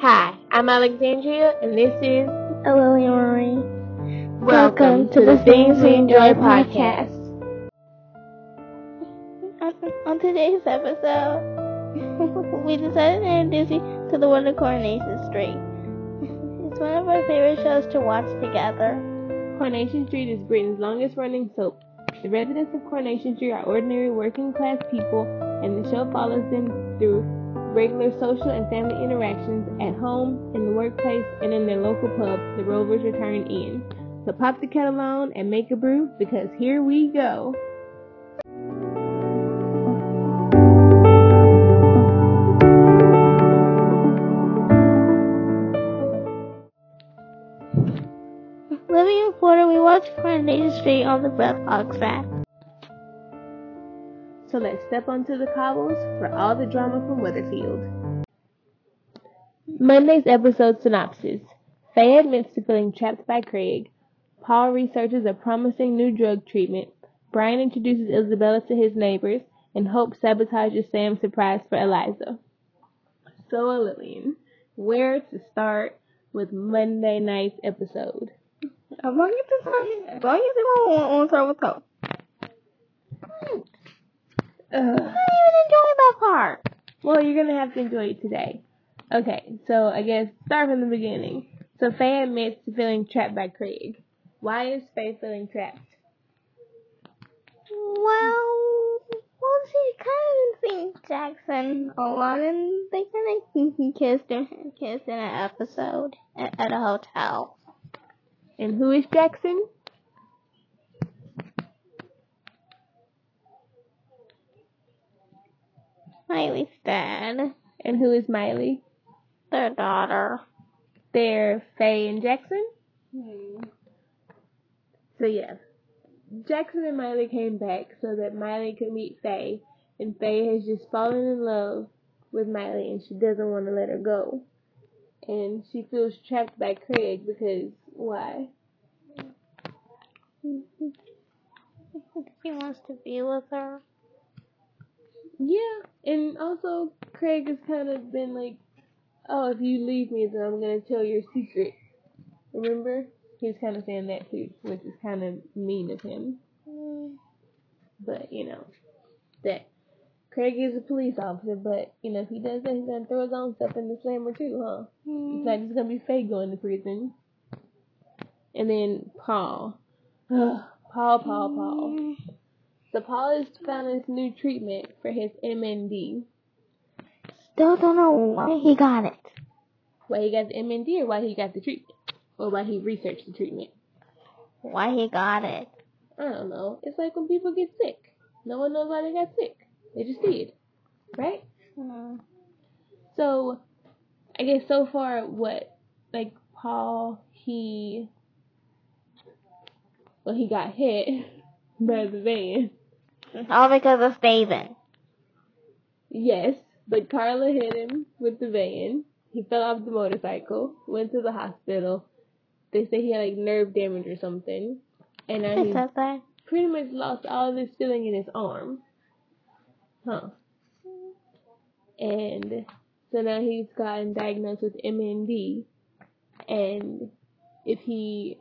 Hi, I'm Alexandria, and this is Lily Marie. Welcome to the Things We Enjoy podcast. On, on today's episode, we decided to introduce you to the Wonder Coronation Street. It's one of our favorite shows to watch together. Coronation Street is Britain's longest running soap. The residents of Coronation Street are ordinary working class people, and the show follows them through regular social and family interactions at home, in the workplace, and in their local pub, the Rovers Return Inn. So pop the kettle on and make a brew because here we go. Living in Florida, we watched Coronation Street on the Britbox app. So let's step onto the cobbles for all the drama from Weatherfield. Monday's episode synopsis. Faye admits to feeling trapped by Craig. Paul researches a promising new drug treatment. Brian introduces Isabella to his neighbors, and Hope sabotages Sam's surprise for Eliza. So, Lillian, where to start with Monday night's episode? Get this one on start with Hope. I didn't even enjoy that part. Well, you're gonna have to enjoy it today. Okay, so I guess start from the beginning. So Faye admits to feeling trapped by Craig. Why is Faye feeling trapped? Well, well, she kind of seen Jackson a lot, and they kind of kissed her and kissed in an episode at, at a hotel. And who is Jackson? Miley's dad, And who is Miley? their daughter. They're Faye and Jackson? Hmm. So yeah. Jackson and Miley came back so that Miley could meet Faye. And Faye has just fallen in love with Miley and she doesn't want to let her go. And she feels trapped by Craig because why? He wants to be with her. Yeah, and also Craig has kind of been like, "Oh, if you leave me, then I'm gonna tell your secret." Remember? He's kind of saying that too, which is kind of mean of him. But you know, that Craig is a police officer, but you know if he does that, he's gonna throw his own stuff in the slammer too, huh? It's not just gonna be Faye going to prison. And then Paul, Paul, Paul, Paul. So Paul has found this new treatment for his MND. Still don't know why he got it. Why he got the MND or why he got the treatment? Or why he researched the treatment? Why he got it. I don't know. It's like when people get sick. No one knows why they got sick. They just did. Right? Hmm. So, I guess so far, what, like, Paul, he, well, he got hit by the van. All because of Steven. Yes, but Carla hit him with the van. He fell off the motorcycle, went to the hospital. They say he had like nerve damage or something. And now Who he's said pretty much lost all of his feeling in his arm. Huh. And so now he's gotten diagnosed with MND. And if he,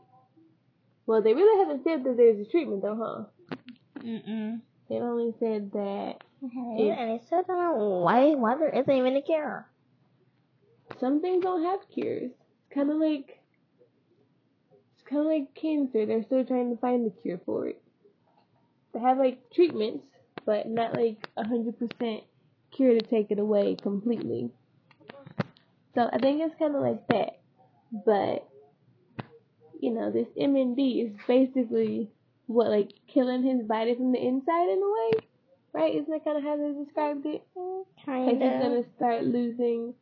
well, they really haven't said that there's a treatment though, huh? Mm-mm. They only said that And I still don't know why, why there isn't even a cure. some things don't have cures. It's kind of like it's kind of like cancer. They're still trying to find the cure for it. They have like treatments, but not like a hundred percent cure to take it away completely. So I think it's kind of like that. But you know, this MND is basically what like killing his body from the inside in a way, right? Isn't that kind of how they described it? Like Kind he's of. gonna start losing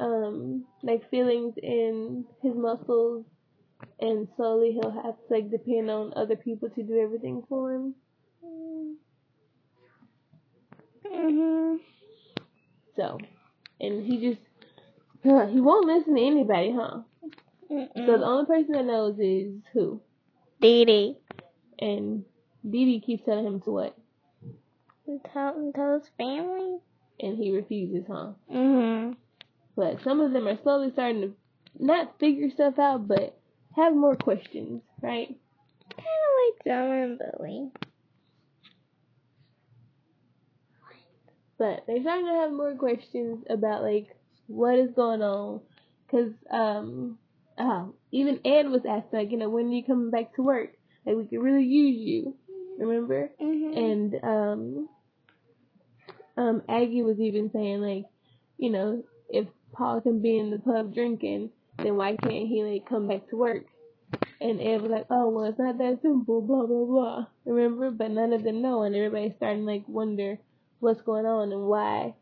um like feelings in his muscles and slowly he'll have to like depend on other people to do everything for him. Mm-hmm. So and he just he won't listen to anybody, huh? So the only person that knows is who? Dee Dee. And Dee Dee keeps telling him to what? Tell, tell his family. And he refuses, huh? Mm-hmm. but some of them are slowly starting to not figure stuff out, but have more questions, right? Kind of like John and Billy. But they're starting to have more questions about like what is going on, cause um, oh, even Ed was asking like, you know, when are you coming back to work? Like we could really use you, remember? Mm-hmm. And um, um, Aggie was even saying like, you know, if Paul can be in the pub drinking, then why can't he like come back to work? And Ed was like, oh well, it's not that simple, blah blah blah. Remember? But none of them know, and everybody's starting to, like wonder what's going on and why,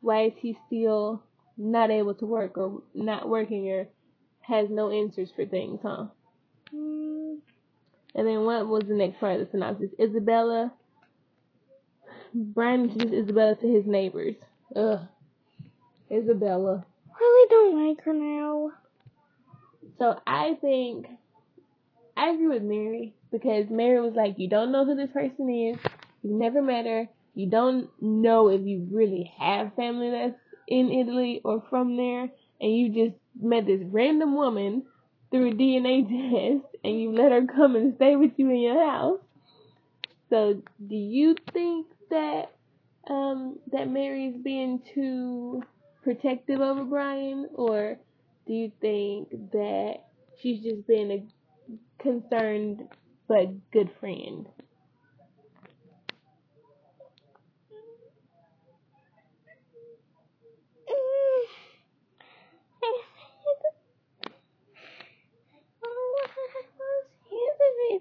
why is he still not able to work or not working or has no answers for things, huh? Mm, And then what was the next part of the synopsis? Isabella. Brian introduced Isabella to his neighbors. Ugh. Isabella. really don't like her now. So I think I agree with Mary because Mary was like, you don't know who this person is. You've never met her. You don't know if you really have family that's in Italy or from there, and you just met this random woman through a DNA test, and you let her come and stay with you in your house. So, do you think that um that Mary's being too protective over Brian, or do you think that she's just being a concerned but good friend?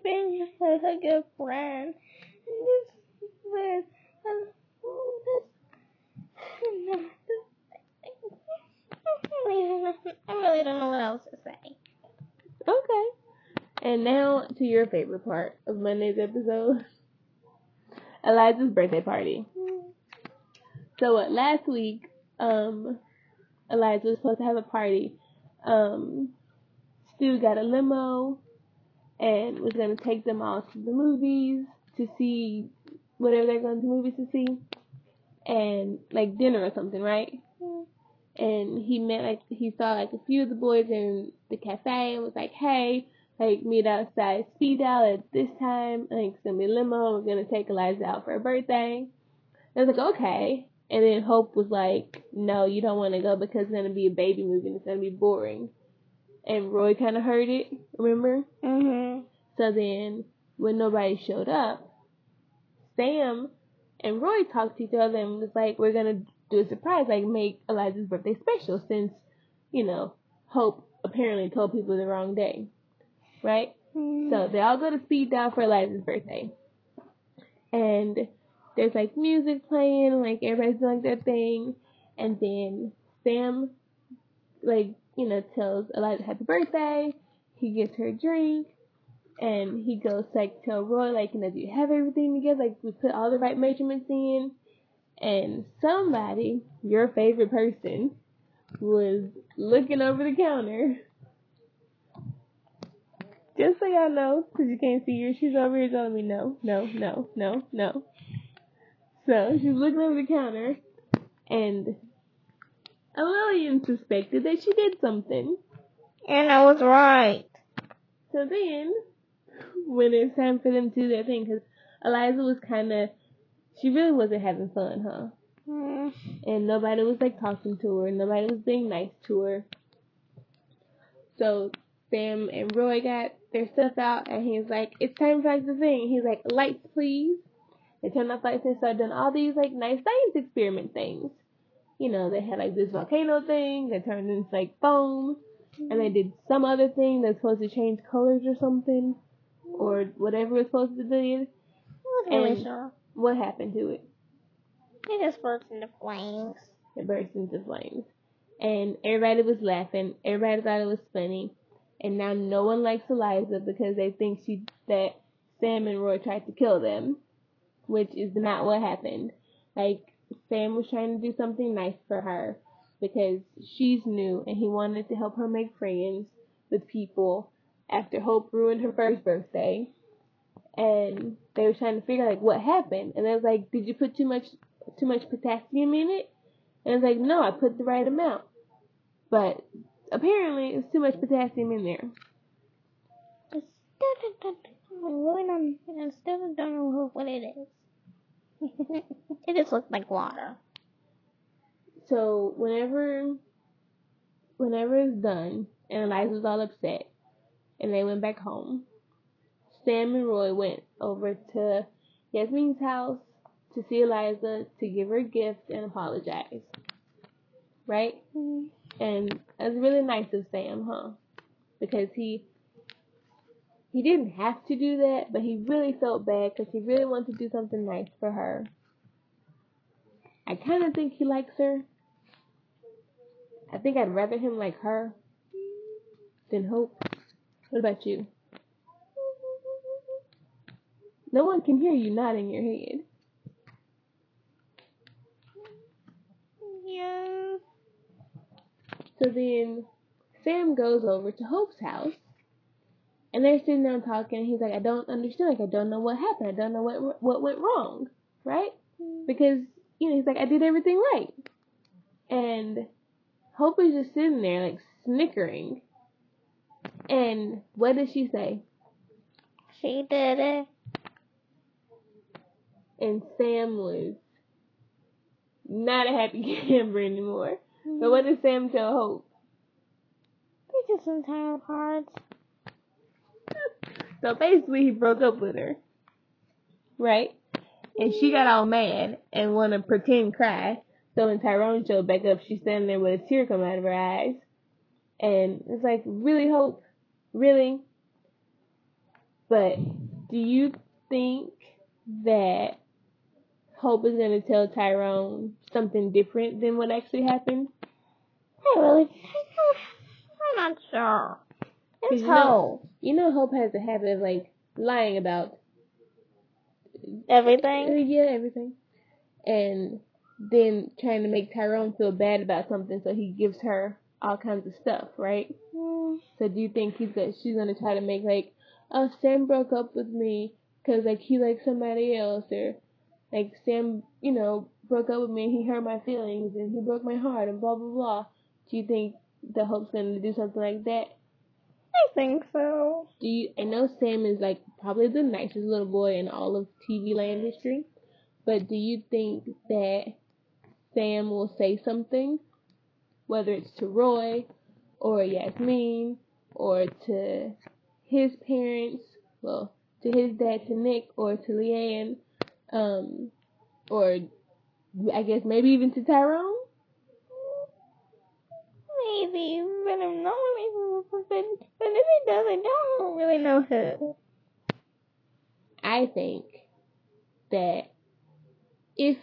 Been a good friend. This, this, this, I really don't know- what else to say. Okay. And now to your favorite part of Monday's episode. Eliza's birthday party. So what last week, um Eliza was supposed to have a party. Um Stu got a limo and was gonna take them all to the movies to see whatever they're going to movies to see. And like dinner or something, right? Mm-hmm. and he met like he saw like a few of the boys in the cafe and was like, Hey, like meet outside Speed Daal at this time, like send me a limo, we're gonna take Eliza out for her birthday. And I was like, Okay and then Hope was like, No, you don't wanna go because it's gonna be a baby movie and it's gonna be boring. And Roy kinda heard it, remember? Mhm. So then when nobody showed up, Sam and Roy talked to each other and was like, We're gonna do a surprise, like make Eliza's birthday special since, you know, Hope apparently told people the wrong day. Right? So they all go to Speed Daal for Eliza's birthday. And there's like music playing, like everybody's doing their thing. And then Sam, like, you know, tells Eliza happy birthday. He gives her a drink. And he goes like tell Roy, like, you know, do you have everything together? Like, we put all the right measurements in. And somebody, your favorite person, was looking over the counter. Just so y'all know, because you can't see her, she's over here telling me no, no, no, no, no. So she's looking over the counter, and Lillian suspected that she did something. And I was right. So then, when it's time for them to do their thing, because Eliza was kind of, she really wasn't having fun, huh? Mm. and nobody was like talking to her, nobody was being nice to her. So Sam and Roy got their stuff out, and he's like, "It's time for like the thing." He's like, "Lights, please." They turned off lights and started doing all these like nice science experiment things. You know, they had like this volcano thing that turned into like foam, and they mm-hmm. did some other thing that's supposed to change colors or something, or whatever it's supposed to be. I wasn't really And- sure. What happened to it? It just burst into flames. it burst into flames. And everybody was laughing. Everybody thought it was funny. And now no one likes Eliza because they think she that Sam and Roy tried to kill them, which is not what happened. Like Sam was trying to do something nice for her because she's new and he wanted to help her make friends with people after Hope ruined her first birthday. And they were trying to figure like what happened. And I was like, Did you put too much too much potassium in it? And I was like, no, I put the right amount. But apparently, it's too much potassium in there. I still don't, I still don't know what it is. it just looked like water. So whenever, whenever it's done, and Eliza's all upset, and they went back home, Sam and Roy went over to Yasmin's house to see Eliza to give her a gift and apologize. Right? Mm. And it was really nice of Sam, huh? Because he he didn't have to do that, but he really felt bad because he really wanted to do something nice for her. I kind of think he likes her. I think I'd rather him like her than Hope. What about you? No one can hear you nodding your head. Yeah. So then Sam goes over to Hope's house and they're sitting there talking and he's like, I don't understand, like I don't know what happened. I don't know what what went wrong. Right? Mm. Because, you know, he's like, I did everything right. And Hope is just sitting there like snickering. And what did she say? She did it. And Sam was not a happy camper anymore. But what mm-hmm. did Sam tell Hope? They're just some tired parts. So basically, he broke up with her, right? And she got all mad and want to pretend cry. So when Tyrone showed back up, she's standing there with a tear coming out of her eyes, and it's like, really, Hope, really. But do you think that Hope is gonna tell Tyrone something different than what actually happened? I really, I'm not sure. It's you know- Hope. You know, Hope has a habit of like lying about Uh, Everything. yeah, everything. And then trying to make Tyrone feel bad about something, so he gives her all kinds of stuff, right? Mm, So do you think he's that she's gonna try to make like, oh, Sam broke up with me because like he likes somebody else, or like Sam, you know, broke up with me and he hurt my feelings and he broke my heart and blah blah blah. Do you think the Hope's gonna do something like that? I think so. Do you? I know Sam is like probably the nicest little boy in all of TV land history, but do you think that Sam will say something, whether it's to Roy, or Yasmin, or to his parents, well, to his dad, to Nick, or to Leanne, um, or I guess maybe even to Tyrone? Maybe, but I'm not really, but, but if it does, I don't really know who. I think that if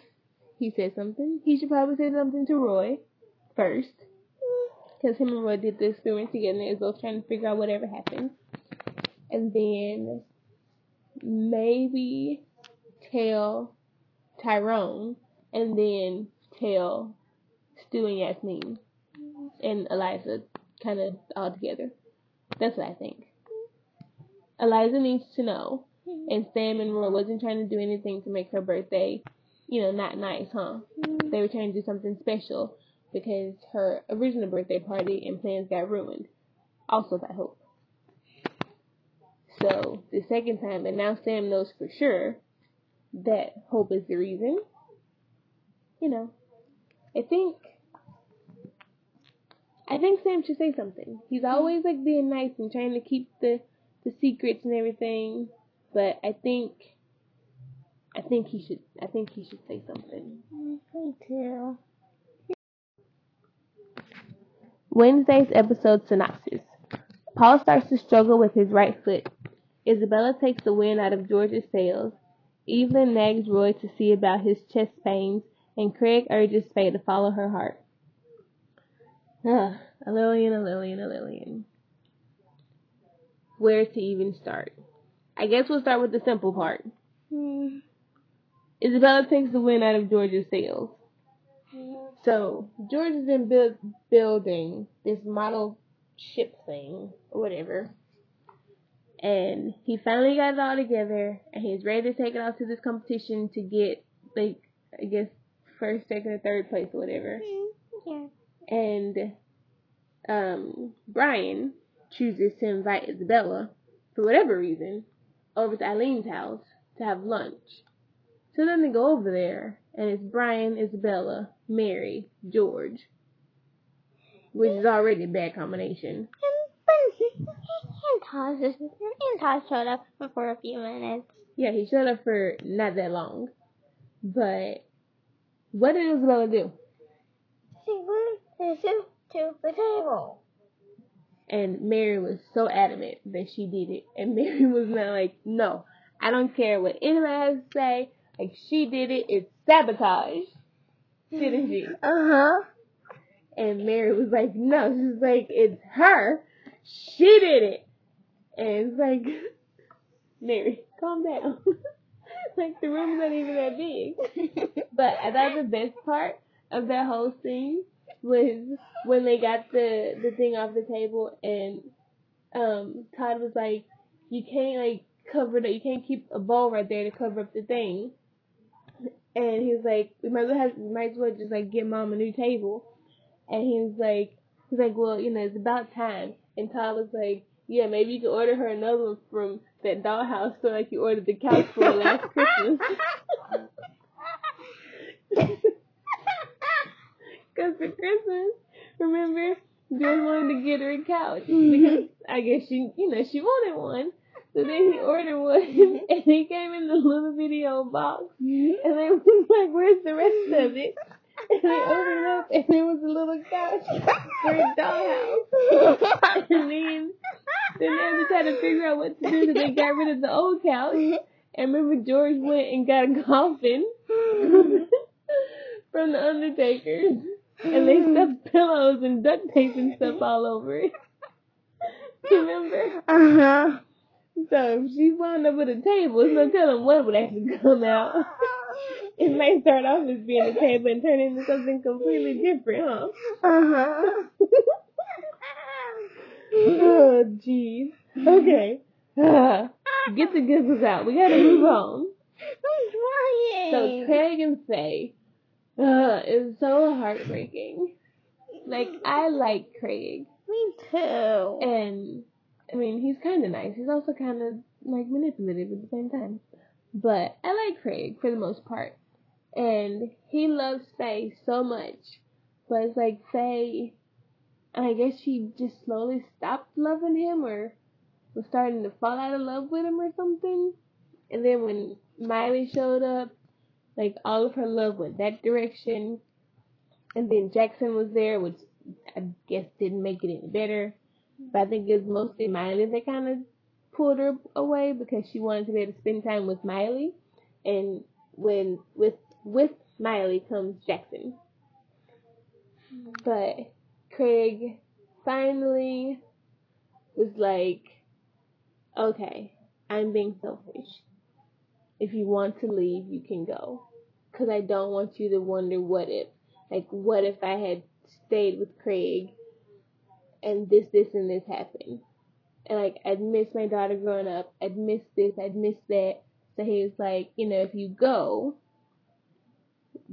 he says something, he should probably say something to Roy first. Mm-hmm. Because him and Roy did the experiment together and was both trying to figure out whatever happened. And then maybe tell Tyrone and then tell Stu and Yasmin and Eliza kind of all together. That's what I think. Eliza needs to know and Sam and Roy wasn't trying to do anything to make her birthday, you know, not nice, huh? They were trying to do something special because her original birthday party and plans got ruined. Also by Hope. So the second time, and now Sam knows for sure that Hope is the reason. You know, I think I think Sam should say something. He's hmm. always like being nice and trying to keep the the secrets and everything, but I think I think he should I think he should say something. Me too. Wednesday's episode synopsis. Paul starts to struggle with his right foot. Isabella takes the wind out of George's sails. Evelyn nags Roy to see about his chest pains, and Craig urges Faye to follow her heart. Ugh, a Lillian, a Lillian, a Lillian. Where to even start? I guess we'll start with the simple part. Hmm. Isabella takes the win out of George's sails. So George has been build, building this model ship thing or whatever, and he finally got it all together, and he's ready to take it off to this competition to get like I guess first, second, or third place or whatever. Yeah. And um, Brian chooses to invite Isabella, for whatever reason, over to Eileen's house to have lunch. So then they go over there, and it's Brian, Isabella, Mary, George, which is already a bad combination. And, and Todd and Todd showed up for a few minutes. Yeah, he showed up for not that long. But what did Isabella do? The soup to the table. And Mary was so adamant that she did it. And Mary was not like, no, I don't care what anybody has to say. Like, she did it. It's sabotage. Didn't she? Uh huh. And Mary was like, no. She's like, it's her. She did it. And it's like, Mary, calm down. like, the room's not even that big. But I thought the best part of that whole scene was when they got the the thing off the table and um Todd was like, You can't like cover it you can't keep a bowl right there to cover up the thing. And he was like, We might as well have we might as well just like get mom a new table. And he was like he's like, Well, you know, it's about time. And Todd was like, Yeah, maybe you can order her another one from that dollhouse store like you ordered the couch for last Christmas. Because for Christmas, remember, George wanted to get her a couch mm-hmm. because I guess she, you know, she wanted one. So then he ordered one, mm-hmm. and he came in the little video box, mm-hmm. and they was like, "Where's the rest of it?" And they opened it up, and there was a little couch for a dollhouse. And then, then they had to try to figure out what to do. So they got rid of the old couch. And remember, George went and got a coffin from the Undertaker, and they stuffed pillows and duct tape and stuff all over it. Remember? Uh huh. So if she wound up with a table, it's no telling what would actually come out. It may start off as being a table and turn into something completely different, huh? Uh huh. oh, jeez. Okay. Ah, get the giggles out. We gotta move on. I'm So trying. Craig and Faye, uh, is so heartbreaking. Like I like Craig, Me too. and I mean he's kind of nice. He's also kind of like manipulative at the same time. But I like Craig for the most part, and he loves Faye so much. But it's like Faye, I guess she just slowly stopped loving him, or was starting to fall out of love with him, or something. And then when Miley showed up, like all of her love went that direction. And then Jackson was there, which I guess didn't make it any better. But I think it was mostly Miley that kind of pulled her away because she wanted to be able to spend time with Miley. And when with with Miley comes Jackson. But Craig finally was like, okay, I'm being selfish. If you want to leave, you can go. Because I don't want you to wonder what if. Like, what if I had stayed with Craig and this, this, and this happened? And, like, I'd miss my daughter growing up. I'd miss this. I'd miss that. So he was like, you know, if you go,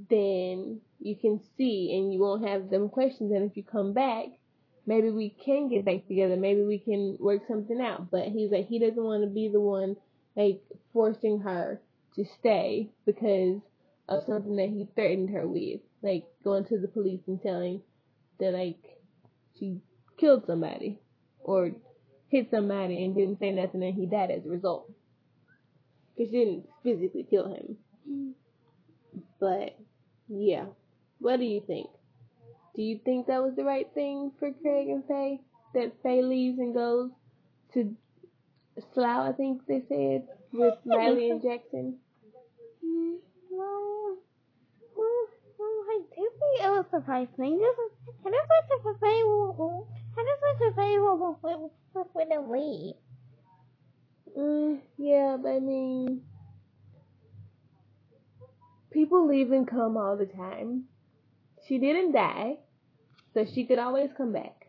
then you can see and you won't have them questions. And if you come back, maybe we can get back together. Maybe we can work something out. But he's like, he doesn't want to be the one, like, forcing her to stay because of something that he threatened her with. Like, going to the police and telling that, like, she killed somebody or hit somebody and didn't say nothing and he died as a result. Because she didn't physically kill him. But, yeah. What do you think? Do you think that was the right thing for Craig and Faye? That Faye leaves and goes to Slough, I think they said, with Miley and Jackson? Mm-hmm. Do think it was surprising. This is, I just wish the buffet will, I just wish the buffet will, will, will, wouldn't. Mm, yeah, but I mean, people leave and come all the time. She didn't die, so she could always come back.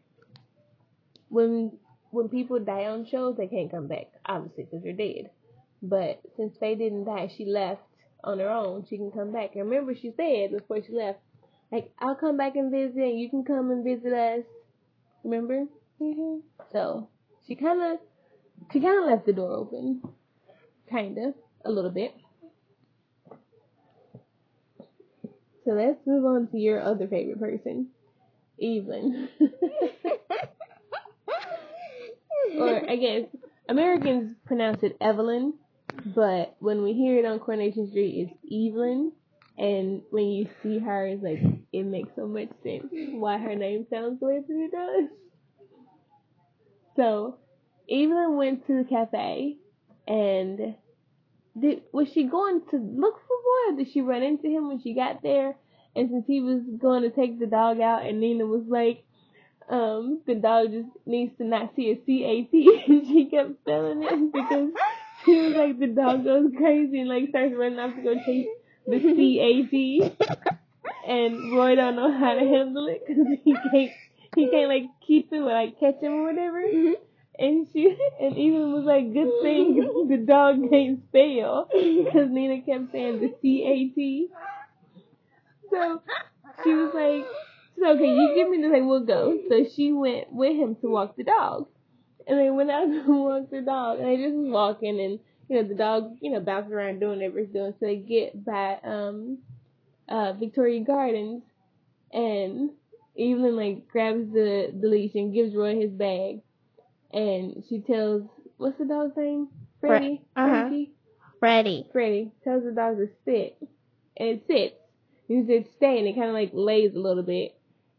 When when people die on shows, they can't come back, obviously, because they're dead. But since Faye didn't die, she left on her own. She can come back. And remember, she said before she left, like, I'll come back and visit, and you can come and visit us Remember? Mhm. So she kind of she kind of left the door open, kind of a little bit. So let's move on to your other favorite person, Evelyn. or I guess Americans pronounce it Evelyn, but when we hear it on Coronation Street, it's Evelyn. And when you see her, it's like it makes so much sense why her name sounds the way that it does. So Evelyn went to the cafe, and did was she going to look for Roy? Did she run into him when she got there? And since he was going to take the dog out, and Nina was like, um, the dog just needs to not see a C A T, and she kept spelling it because she was like, the dog goes crazy and like starts running off to go chase the C A T, and Roy don't know how to handle it because he can't he can't like keep him or like catch him or whatever. Mm-hmm. And she and Evelyn was like, good thing the dog can't spell because Nina kept saying the C A T. So she was like, so okay, you give me this, like we'll go. So she went with him to walk the dog, and they went out to walk the dog, and they just was walking, and you know the dog, you know, bouncing around doing whatever it's doing. So they get by um, uh, Victoria Gardens, and Evelyn like grabs the the leash and gives Roy his bag, and she tells what's the dog's name? Freddie. uh-huh. Frankie? Freddie. Freddie tells the dog to sit, and it sits. He said stay, and it kind of like lays a little bit,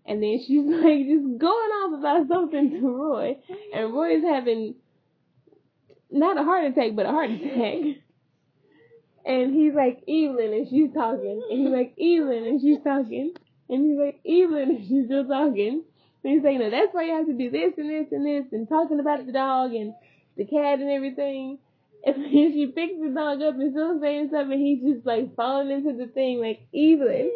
and then she's like just going off about something to Roy, and Roy's having not a heart attack, but a heart attack. And he's like Evelyn, and she's talking, and he's like Evelyn, and she's talking, and he's like Evelyn, and she's still talking. And he's saying, no, that's why you have to do this and this and this, and talking about the dog and the cat and everything. And then she picks the dog up and still saying something, and he's just like falling into the thing like Evelyn.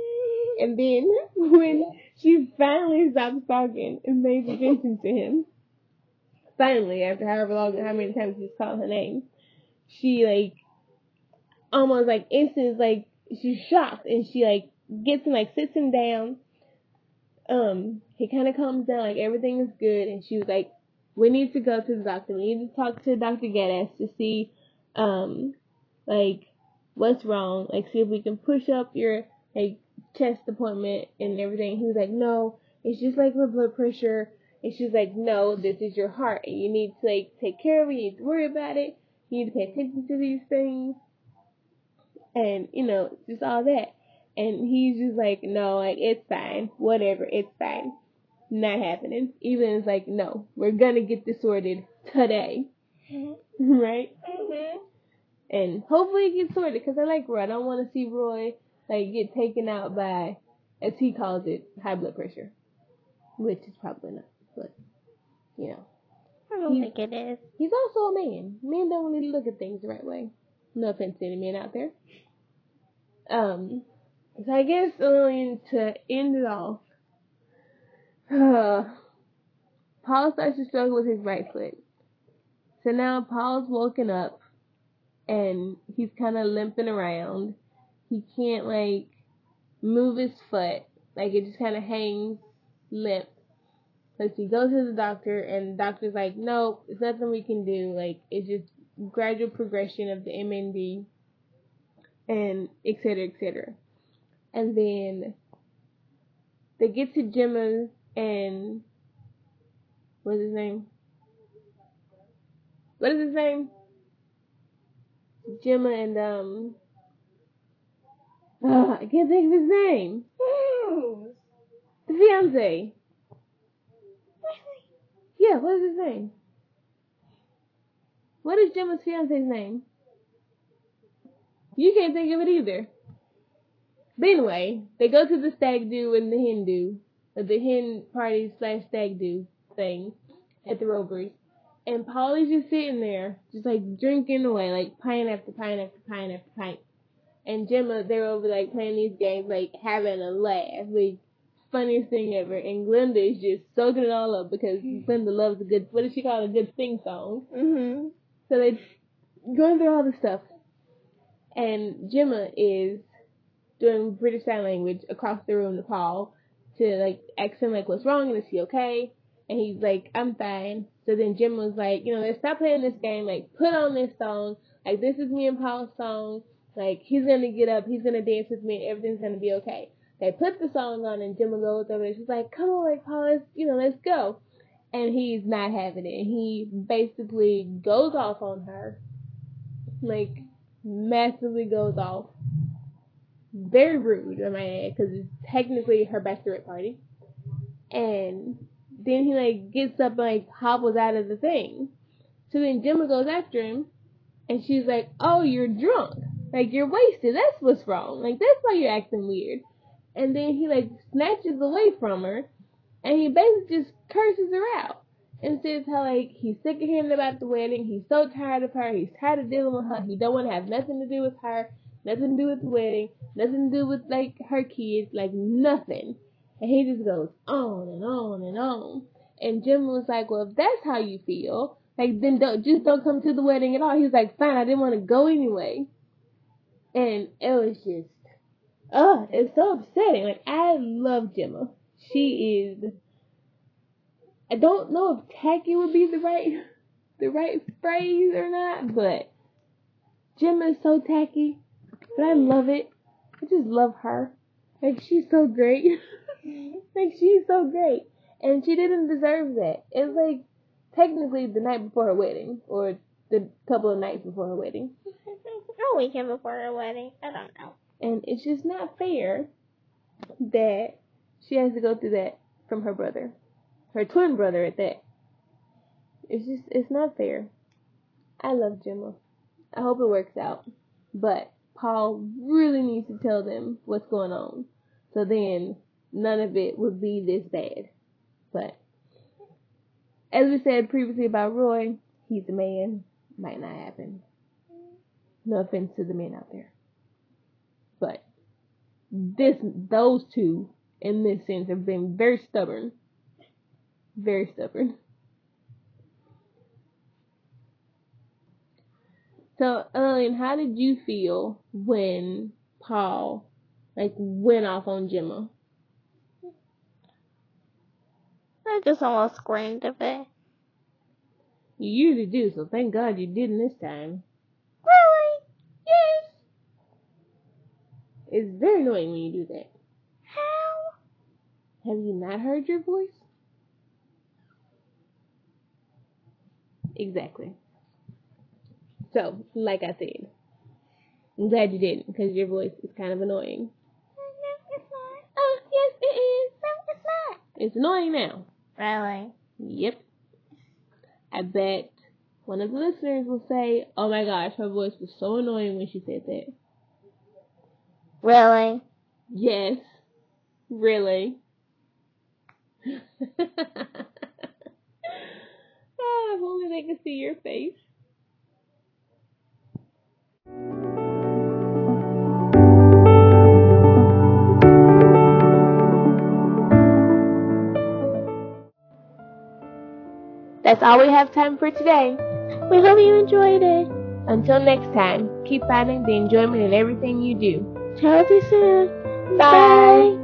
And then when she finally stops talking and pays attention to him, finally, after however long, how many times he's called her name, she like almost like instant like she's shocked and she like gets him like sits him down. Um, he kind of calms down, like everything is good, and she was like, "We need to go to the doctor. We need to talk to Doctor Gaddas to see, um, like what's wrong. Like see if we can push up your like chest appointment and everything." He was like, "No, it's just like my blood pressure." And she's like, "No, this is your heart, and you need to like take care of it. You need to worry about it. You need to pay attention to these things." And you know, just all that. And he's just like, no, like, it's fine. Whatever, it's fine. Not happening. Evelyn's like, no, we're gonna get this sorted today. right? Mhm. And hopefully it gets sorted, because I like Roy. I don't want to see Roy, like, get taken out by, as he calls it, high blood pressure. Which is probably not, but, you know. I don't He- think it is. He's also a man. Men don't really look at things the right way. No offense to any men out there. Um, so I guess um, to end it off, uh, Paul starts to struggle with his right foot. So now Paul's woken up and he's kind of limping around. He can't like move his foot. Like it just kind of hangs limp. She goes to the doctor, and the doctor's like, nope, it's nothing we can do. Like, it's just gradual progression of the MND, and et cetera, et cetera. And then they get to Gemma and what's his name? What is his name? Gemma and um. Ah, I can't think of his name. The fiance. Yeah, what is his name? What is Gemma's fiance's name? You can't think of it either. But anyway, they go to the stag do and the hen do, the hen party slash stag do thing at the Rovers. And Polly's just sitting there, just like drinking away, like pint after pint after pint after pint. And Gemma, they're over like playing these games, like having a laugh, like funniest thing ever. And Glenda is just soaking it all up because Glenda loves a good, what does she call it, a good sing song. Mhm. So they going through all the stuff, and Gemma is doing British Sign Language across the room to Paul to like ask him like what's wrong and is he okay? And he's like, I'm fine. So then Jim was like, you know, let's stop playing this game. Like, put on this song. Like, this is me and Paul's song. Like, he's gonna get up, he's gonna dance with me, and everything's gonna be okay. They put the song on, and Jim goes over there. She's like, come on, like, Paul, let's, you know, let's go. And he's not having it. He basically goes off on her. Like, massively goes off. Very rude, I might add, because it's technically her bachelorette party. And then he like gets up and like hobbles out of the thing. So then Gemma goes after him, and she's like, "Oh, you're drunk. Like you're wasted. That's what's wrong. Like that's why you're acting weird." And then he like snatches away from her, and he basically just curses her out and says how like he's sick of hearing about the wedding. He's so tired of her. He's tired of dealing with her. He don't want to have nothing to do with her. Nothing to do with the wedding. Nothing to do with like her kids. Like nothing. And he just goes on and on and on. And Jim was like, well, if that's how you feel, like then don't just don't come to the wedding at all. He was like, fine, I didn't want to go anyway. And it was just, oh, it's so upsetting. Like I love Gemma. She is. I don't know if tacky would be the right, the right phrase or not, but Gemma is so tacky, but I love it. I just love her. Like she's so great. like she's so great, and she didn't deserve that. It's like technically the night before her wedding, or the couple of nights before her wedding. A weekend before her wedding. I don't know. And it's just not fair that she has to go through that from her brother, her twin brother at that. It's just, it's not fair. I love Gemma. I hope it works out. But Paul really needs to tell them what's going on. So then none of it would be this bad. But as we said previously about Roy, he's a man. Might not happen. No offense to the men out there. But this those two in this sense have been very stubborn. Very stubborn. So, Ellen, how did you feel when Paul like went off on Gemma? I just almost screamed a bit. You usually do, so thank God you didn't this time. Really? Yes. It's very annoying when you do that. How? Have you not heard your voice? Exactly. So, like I said, I'm glad you didn't, because your voice is kind of annoying. No, it's not. Oh, yes, it is. No, it's not. It's annoying now. Really? Yep. I bet one of the listeners will say, oh my gosh, her voice was so annoying when she said that. Really? Yes. Really? ah, if only they could see your face. That's all we have time for today. We hope you enjoyed it. Until next time, keep finding the enjoyment in everything you do. Talk to you soon. Bye.